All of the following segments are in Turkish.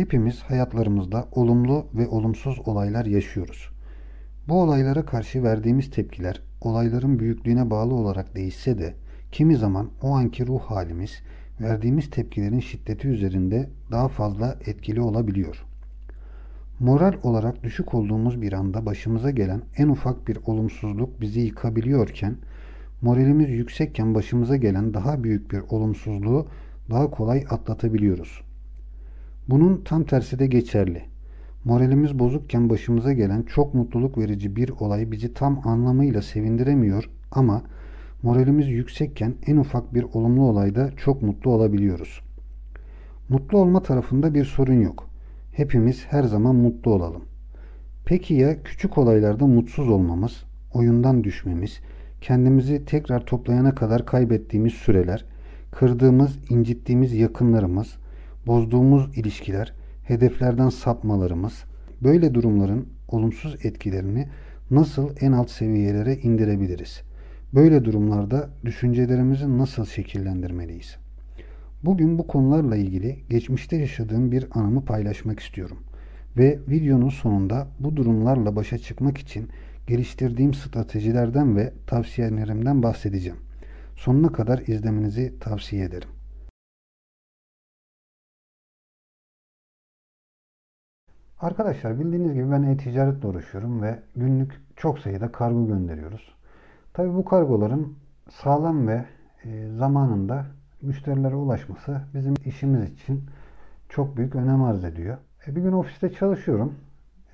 Hepimiz hayatlarımızda olumlu ve olumsuz olaylar yaşıyoruz. Bu olaylara karşı verdiğimiz tepkiler olayların büyüklüğüne bağlı olarak değişse de kimi zaman o anki ruh halimiz verdiğimiz tepkilerin şiddeti üzerinde daha fazla etkili olabiliyor. Moral olarak düşük olduğumuz bir anda başımıza gelen en ufak bir olumsuzluk bizi yıkabiliyorken moralimiz yüksekken başımıza gelen daha büyük bir olumsuzluğu daha kolay atlatabiliyoruz. Bunun tam tersi de geçerli. Moralimiz bozukken başımıza gelen çok mutluluk verici bir olay bizi tam anlamıyla sevindiremiyor ama moralimiz yüksekken en ufak bir olumlu olayda çok mutlu olabiliyoruz. Mutlu olma tarafında bir sorun yok. Hepimiz her zaman mutlu olalım. Peki ya küçük olaylarda mutsuz olmamız, oyundan düşmemiz, kendimizi tekrar toplayana kadar kaybettiğimiz süreler, kırdığımız, incittiğimiz yakınlarımız, bozduğumuz ilişkiler, hedeflerden sapmalarımız, böyle durumların olumsuz etkilerini nasıl en alt seviyelere indirebiliriz? Böyle durumlarda düşüncelerimizi nasıl şekillendirmeliyiz? Bugün bu konularla ilgili geçmişte yaşadığım bir anımı paylaşmak istiyorum. Ve videonun sonunda bu durumlarla başa çıkmak için geliştirdiğim stratejilerden ve tavsiyelerimden bahsedeceğim. Sonuna kadar izlemenizi tavsiye ederim. Arkadaşlar bildiğiniz gibi ben e-ticaretle uğraşıyorum ve günlük çok sayıda kargo gönderiyoruz. Tabi bu kargoların sağlam ve e, zamanında müşterilere ulaşması bizim işimiz için çok büyük önem arz ediyor. E, bir gün ofiste çalışıyorum.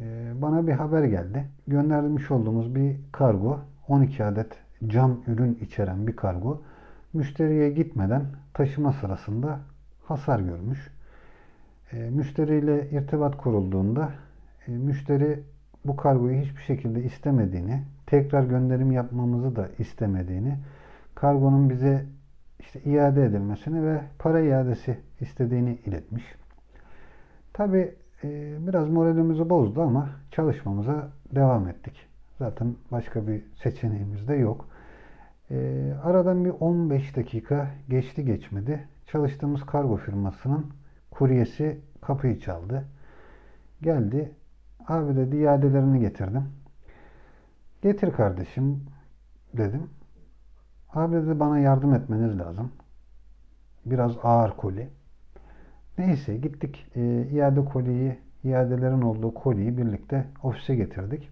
E, bana bir haber geldi. Göndermiş olduğumuz bir kargo 12 adet cam ürün içeren bir kargo müşteriye gitmeden taşıma sırasında hasar görmüş. E, müşteriyle irtibat kurulduğunda e, müşteri bu kargoyu hiçbir şekilde istemediğini, tekrar gönderim yapmamızı da istemediğini, kargonun bize işte iade edilmesini ve para iadesi istediğini iletmiş. Tabi e, biraz moralimizi bozdu ama çalışmamıza devam ettik. Zaten başka bir seçeneğimiz de yok. E, aradan bir 15 dakika geçti geçmedi. Çalıştığımız kargo firmasının kuryesi kapıyı çaldı. Geldi. Abi dedi iadelerini getirdim. Getir kardeşim dedim. Abi dedi bana yardım etmeniz lazım. Biraz ağır koli. Neyse gittik e, iade koliyi, iadelerin olduğu koliyi birlikte ofise getirdik.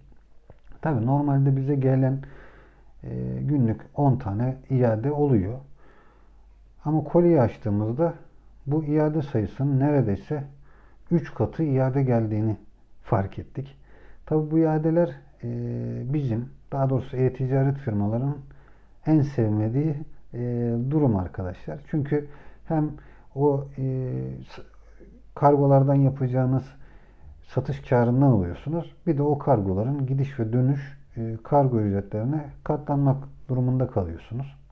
Tabi normalde bize gelen e, günlük 10 tane iade oluyor. Ama koliyi açtığımızda bu iade sayısının neredeyse 3 katı iade geldiğini fark ettik. Tabi bu iadeler e, bizim, daha doğrusu e-ticaret firmalarının en sevmediği e, durum arkadaşlar. Çünkü hem o e, kargolardan yapacağınız satış karından alıyorsunuz. Bir de o kargoların gidiş ve dönüş kargo ücretlerine katlanmak durumunda kalıyorsunuz.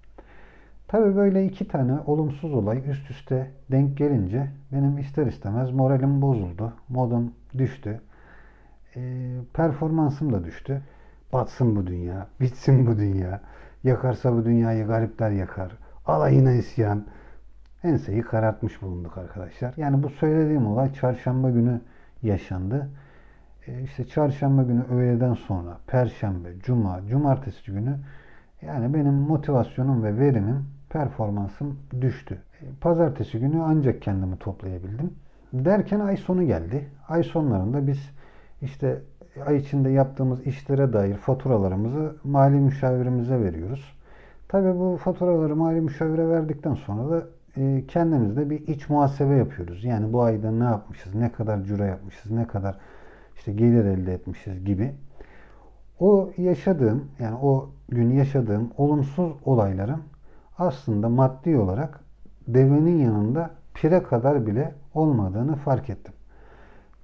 Tabi böyle iki tane olumsuz olay üst üste denk gelince benim ister istemez moralim bozuldu. Modum düştü. E, performansım da düştü. Batsın bu dünya, bitsin bu dünya. Yakarsa bu dünyayı garipler yakar. Alayına isyan. Enseyi karartmış bulunduk arkadaşlar. Yani bu söylediğim olay çarşamba günü yaşandı. E işte çarşamba günü öğleden sonra, perşembe, cuma, cumartesi günü yani benim motivasyonum ve verimim, performansım düştü. Pazartesi günü ancak kendimi toplayabildim. Derken ay sonu geldi. Ay sonlarında biz işte ay içinde yaptığımız işlere dair faturalarımızı mali müşavirimize veriyoruz. Tabii bu faturaları mali müşavire verdikten sonra da e, kendimizde bir iç muhasebe yapıyoruz. Yani bu ayda ne yapmışız, ne kadar cüre yapmışız, ne kadar işte gelir elde etmişiz gibi. O yaşadığım yani o gün yaşadığım olumsuz olayların aslında maddi olarak devenin yanında pire kadar bile olmadığını fark ettim.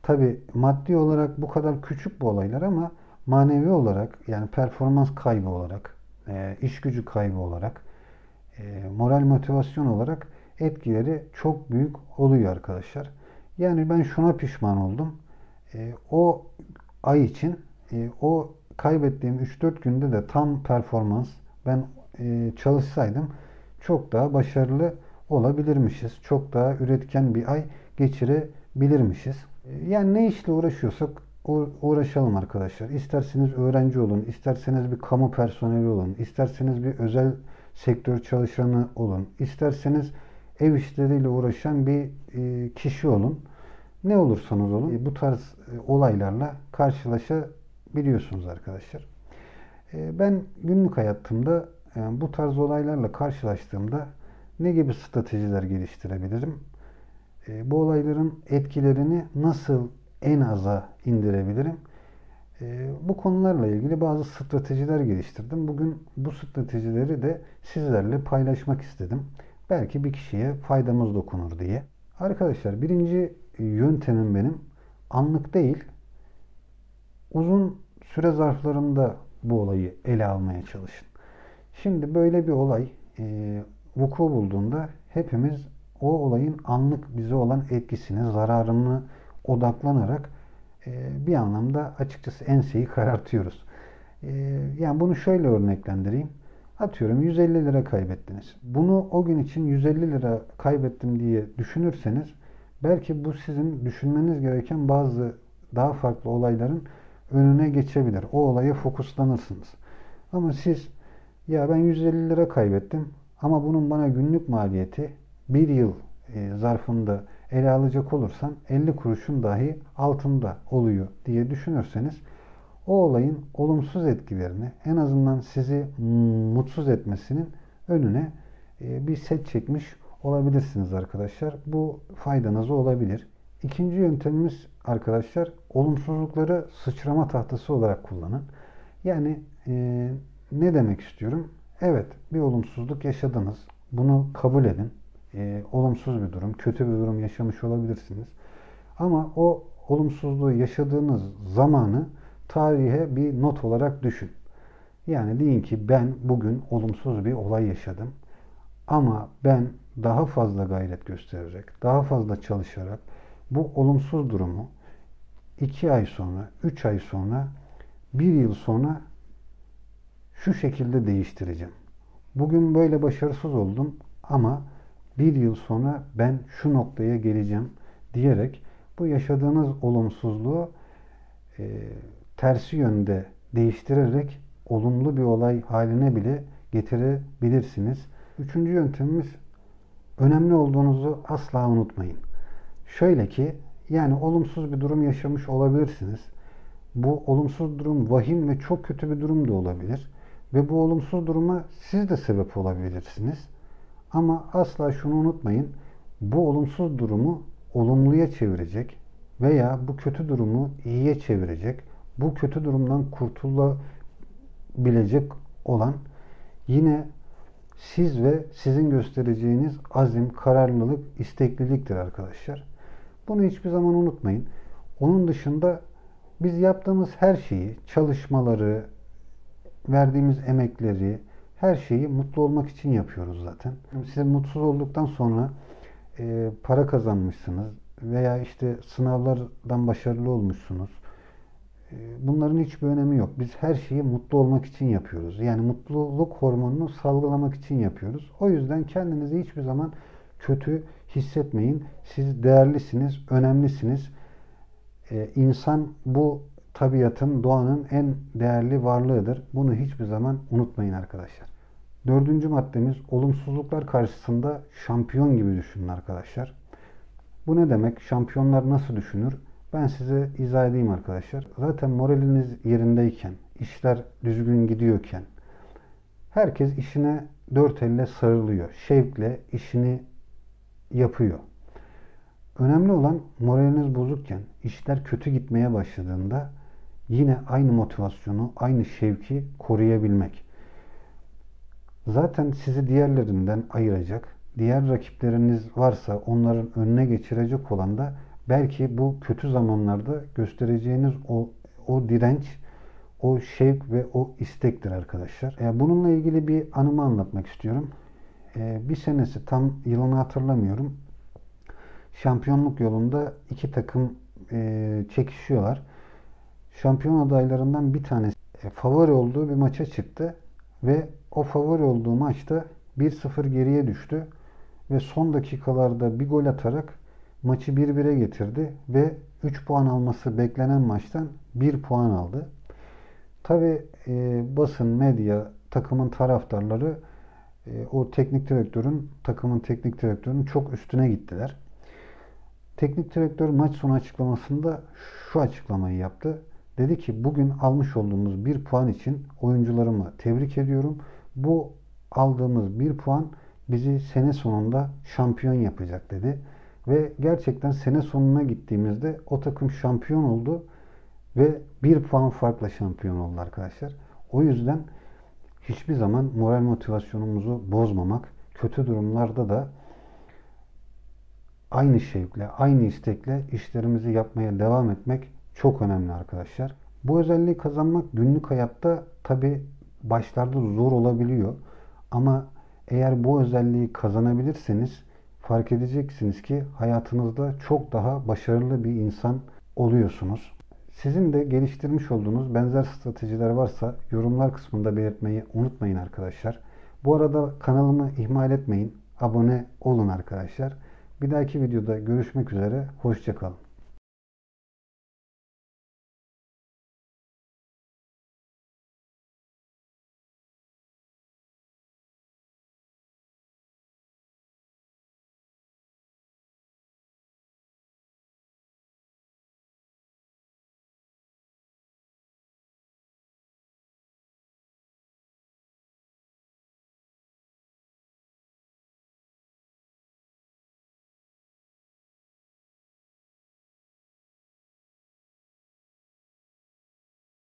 Tabi maddi olarak bu kadar küçük bu olaylar ama manevi olarak yani performans kaybı olarak, e, iş gücü kaybı olarak, e, moral motivasyon olarak etkileri çok büyük oluyor arkadaşlar. Yani ben şuna pişman oldum. E, o ay için o kaybettiğim 3-4 günde de tam performans ben çalışsaydım çok daha başarılı olabilirmişiz. Çok daha üretken bir ay geçire bilirmişiz. Yani ne işle uğraşıyorsak uğraşalım arkadaşlar. İsterseniz öğrenci olun, isterseniz bir kamu personeli olun, isterseniz bir özel sektör çalışanı olun, isterseniz ev işleriyle uğraşan bir e, kişi olun. Ne olursanız olun e, bu tarz e, olaylarla karşılaşabiliyorsunuz arkadaşlar. Ben günlük hayatımda bu tarz olaylarla karşılaştığımda ne gibi stratejiler geliştirebilirim? Bu olayların etkilerini nasıl en aza indirebilirim? Bu konularla ilgili bazı stratejiler geliştirdim. Bugün bu stratejileri de sizlerle paylaşmak istedim. Belki bir kişiye faydamız dokunur diye. Arkadaşlar birinci yöntemim benim anlık değil uzun süre zarflarında bu olayı ele almaya çalışın. Şimdi böyle bir olay e, vuku bulduğunda hepimiz o olayın anlık bize olan etkisini, zararını odaklanarak e, bir anlamda açıkçası enseyi karartıyoruz. E, yani bunu şöyle örneklendireyim. Atıyorum 150 lira kaybettiniz. Bunu o gün için 150 lira kaybettim diye düşünürseniz belki bu sizin düşünmeniz gereken bazı daha farklı olayların önüne geçebilir. O olaya fokuslanırsınız. Ama siz ya ben 150 lira kaybettim ama bunun bana günlük maliyeti bir yıl e, zarfında ele alacak olursam 50 kuruşun dahi altında oluyor diye düşünürseniz o olayın olumsuz etkilerini en azından sizi mutsuz etmesinin önüne e, bir set çekmiş olabilirsiniz arkadaşlar. Bu faydanız olabilir. İkinci yöntemimiz arkadaşlar olumsuzlukları sıçrama tahtası olarak kullanın. Yani e, ne demek istiyorum? Evet bir olumsuzluk yaşadınız. Bunu kabul edin. E, olumsuz bir durum, kötü bir durum yaşamış olabilirsiniz. Ama o olumsuzluğu yaşadığınız zamanı tarihe bir not olarak düşün. Yani deyin ki ben bugün olumsuz bir olay yaşadım. Ama ben daha fazla gayret göstererek, daha fazla çalışarak bu olumsuz durumu 2 ay sonra, 3 ay sonra, 1 yıl sonra şu şekilde değiştireceğim. Bugün böyle başarısız oldum ama bir yıl sonra ben şu noktaya geleceğim diyerek bu yaşadığınız olumsuzluğu e, tersi yönde değiştirerek olumlu bir olay haline bile getirebilirsiniz. Üçüncü yöntemimiz önemli olduğunuzu asla unutmayın. Şöyle ki yani olumsuz bir durum yaşamış olabilirsiniz. Bu olumsuz durum vahim ve çok kötü bir durum da olabilir. Ve bu olumsuz duruma siz de sebep olabilirsiniz. Ama asla şunu unutmayın. Bu olumsuz durumu olumluya çevirecek veya bu kötü durumu iyiye çevirecek, bu kötü durumdan kurtulabilecek olan yine siz ve sizin göstereceğiniz azim, kararlılık, istekliliktir arkadaşlar. Bunu hiçbir zaman unutmayın. Onun dışında biz yaptığımız her şeyi, çalışmaları, verdiğimiz emekleri, her şeyi mutlu olmak için yapıyoruz zaten. Siz mutsuz olduktan sonra e, para kazanmışsınız veya işte sınavlardan başarılı olmuşsunuz. E, bunların hiçbir önemi yok. Biz her şeyi mutlu olmak için yapıyoruz. Yani mutluluk hormonunu salgılamak için yapıyoruz. O yüzden kendinizi hiçbir zaman kötü hissetmeyin. Siz değerlisiniz, önemlisiniz. Ee, insan bu tabiatın, doğanın en değerli varlığıdır. Bunu hiçbir zaman unutmayın arkadaşlar. Dördüncü maddemiz olumsuzluklar karşısında şampiyon gibi düşünün arkadaşlar. Bu ne demek? Şampiyonlar nasıl düşünür? Ben size izah edeyim arkadaşlar. Zaten moraliniz yerindeyken, işler düzgün gidiyorken herkes işine dört elle sarılıyor. Şevkle işini yapıyor. Önemli olan moraliniz bozukken, işler kötü gitmeye başladığında yine aynı motivasyonu, aynı şevki koruyabilmek. Zaten sizi diğerlerinden ayıracak, diğer rakipleriniz varsa onların önüne geçirecek olan da belki bu kötü zamanlarda göstereceğiniz o, o direnç, o şevk ve o istektir arkadaşlar. E, bununla ilgili bir anımı anlatmak istiyorum. E, bir senesi tam yılını hatırlamıyorum. Şampiyonluk yolunda iki takım e, çekişiyorlar. Şampiyon adaylarından bir tanesi favori olduğu bir maça çıktı ve o favori olduğu maçta 1-0 geriye düştü ve son dakikalarda bir gol atarak maçı 1-1'e getirdi ve 3 puan alması beklenen maçtan 1 puan aldı. Tabi e, basın, medya, takımın taraftarları e, o teknik direktörün, takımın teknik direktörünün çok üstüne gittiler. Teknik direktör maç sonu açıklamasında şu açıklamayı yaptı. Dedi ki bugün almış olduğumuz bir puan için oyuncularımı tebrik ediyorum. Bu aldığımız bir puan bizi sene sonunda şampiyon yapacak dedi. Ve gerçekten sene sonuna gittiğimizde o takım şampiyon oldu ve bir puan farkla şampiyon oldu arkadaşlar. O yüzden hiçbir zaman moral motivasyonumuzu bozmamak, kötü durumlarda da aynı şevkle, aynı istekle işlerimizi yapmaya devam etmek çok önemli arkadaşlar. Bu özelliği kazanmak günlük hayatta tabi başlarda zor olabiliyor. Ama eğer bu özelliği kazanabilirseniz fark edeceksiniz ki hayatınızda çok daha başarılı bir insan oluyorsunuz. Sizin de geliştirmiş olduğunuz benzer stratejiler varsa yorumlar kısmında belirtmeyi unutmayın arkadaşlar. Bu arada kanalımı ihmal etmeyin. Abone olun arkadaşlar. Bir dahaki videoda görüşmek üzere. Hoşçakalın.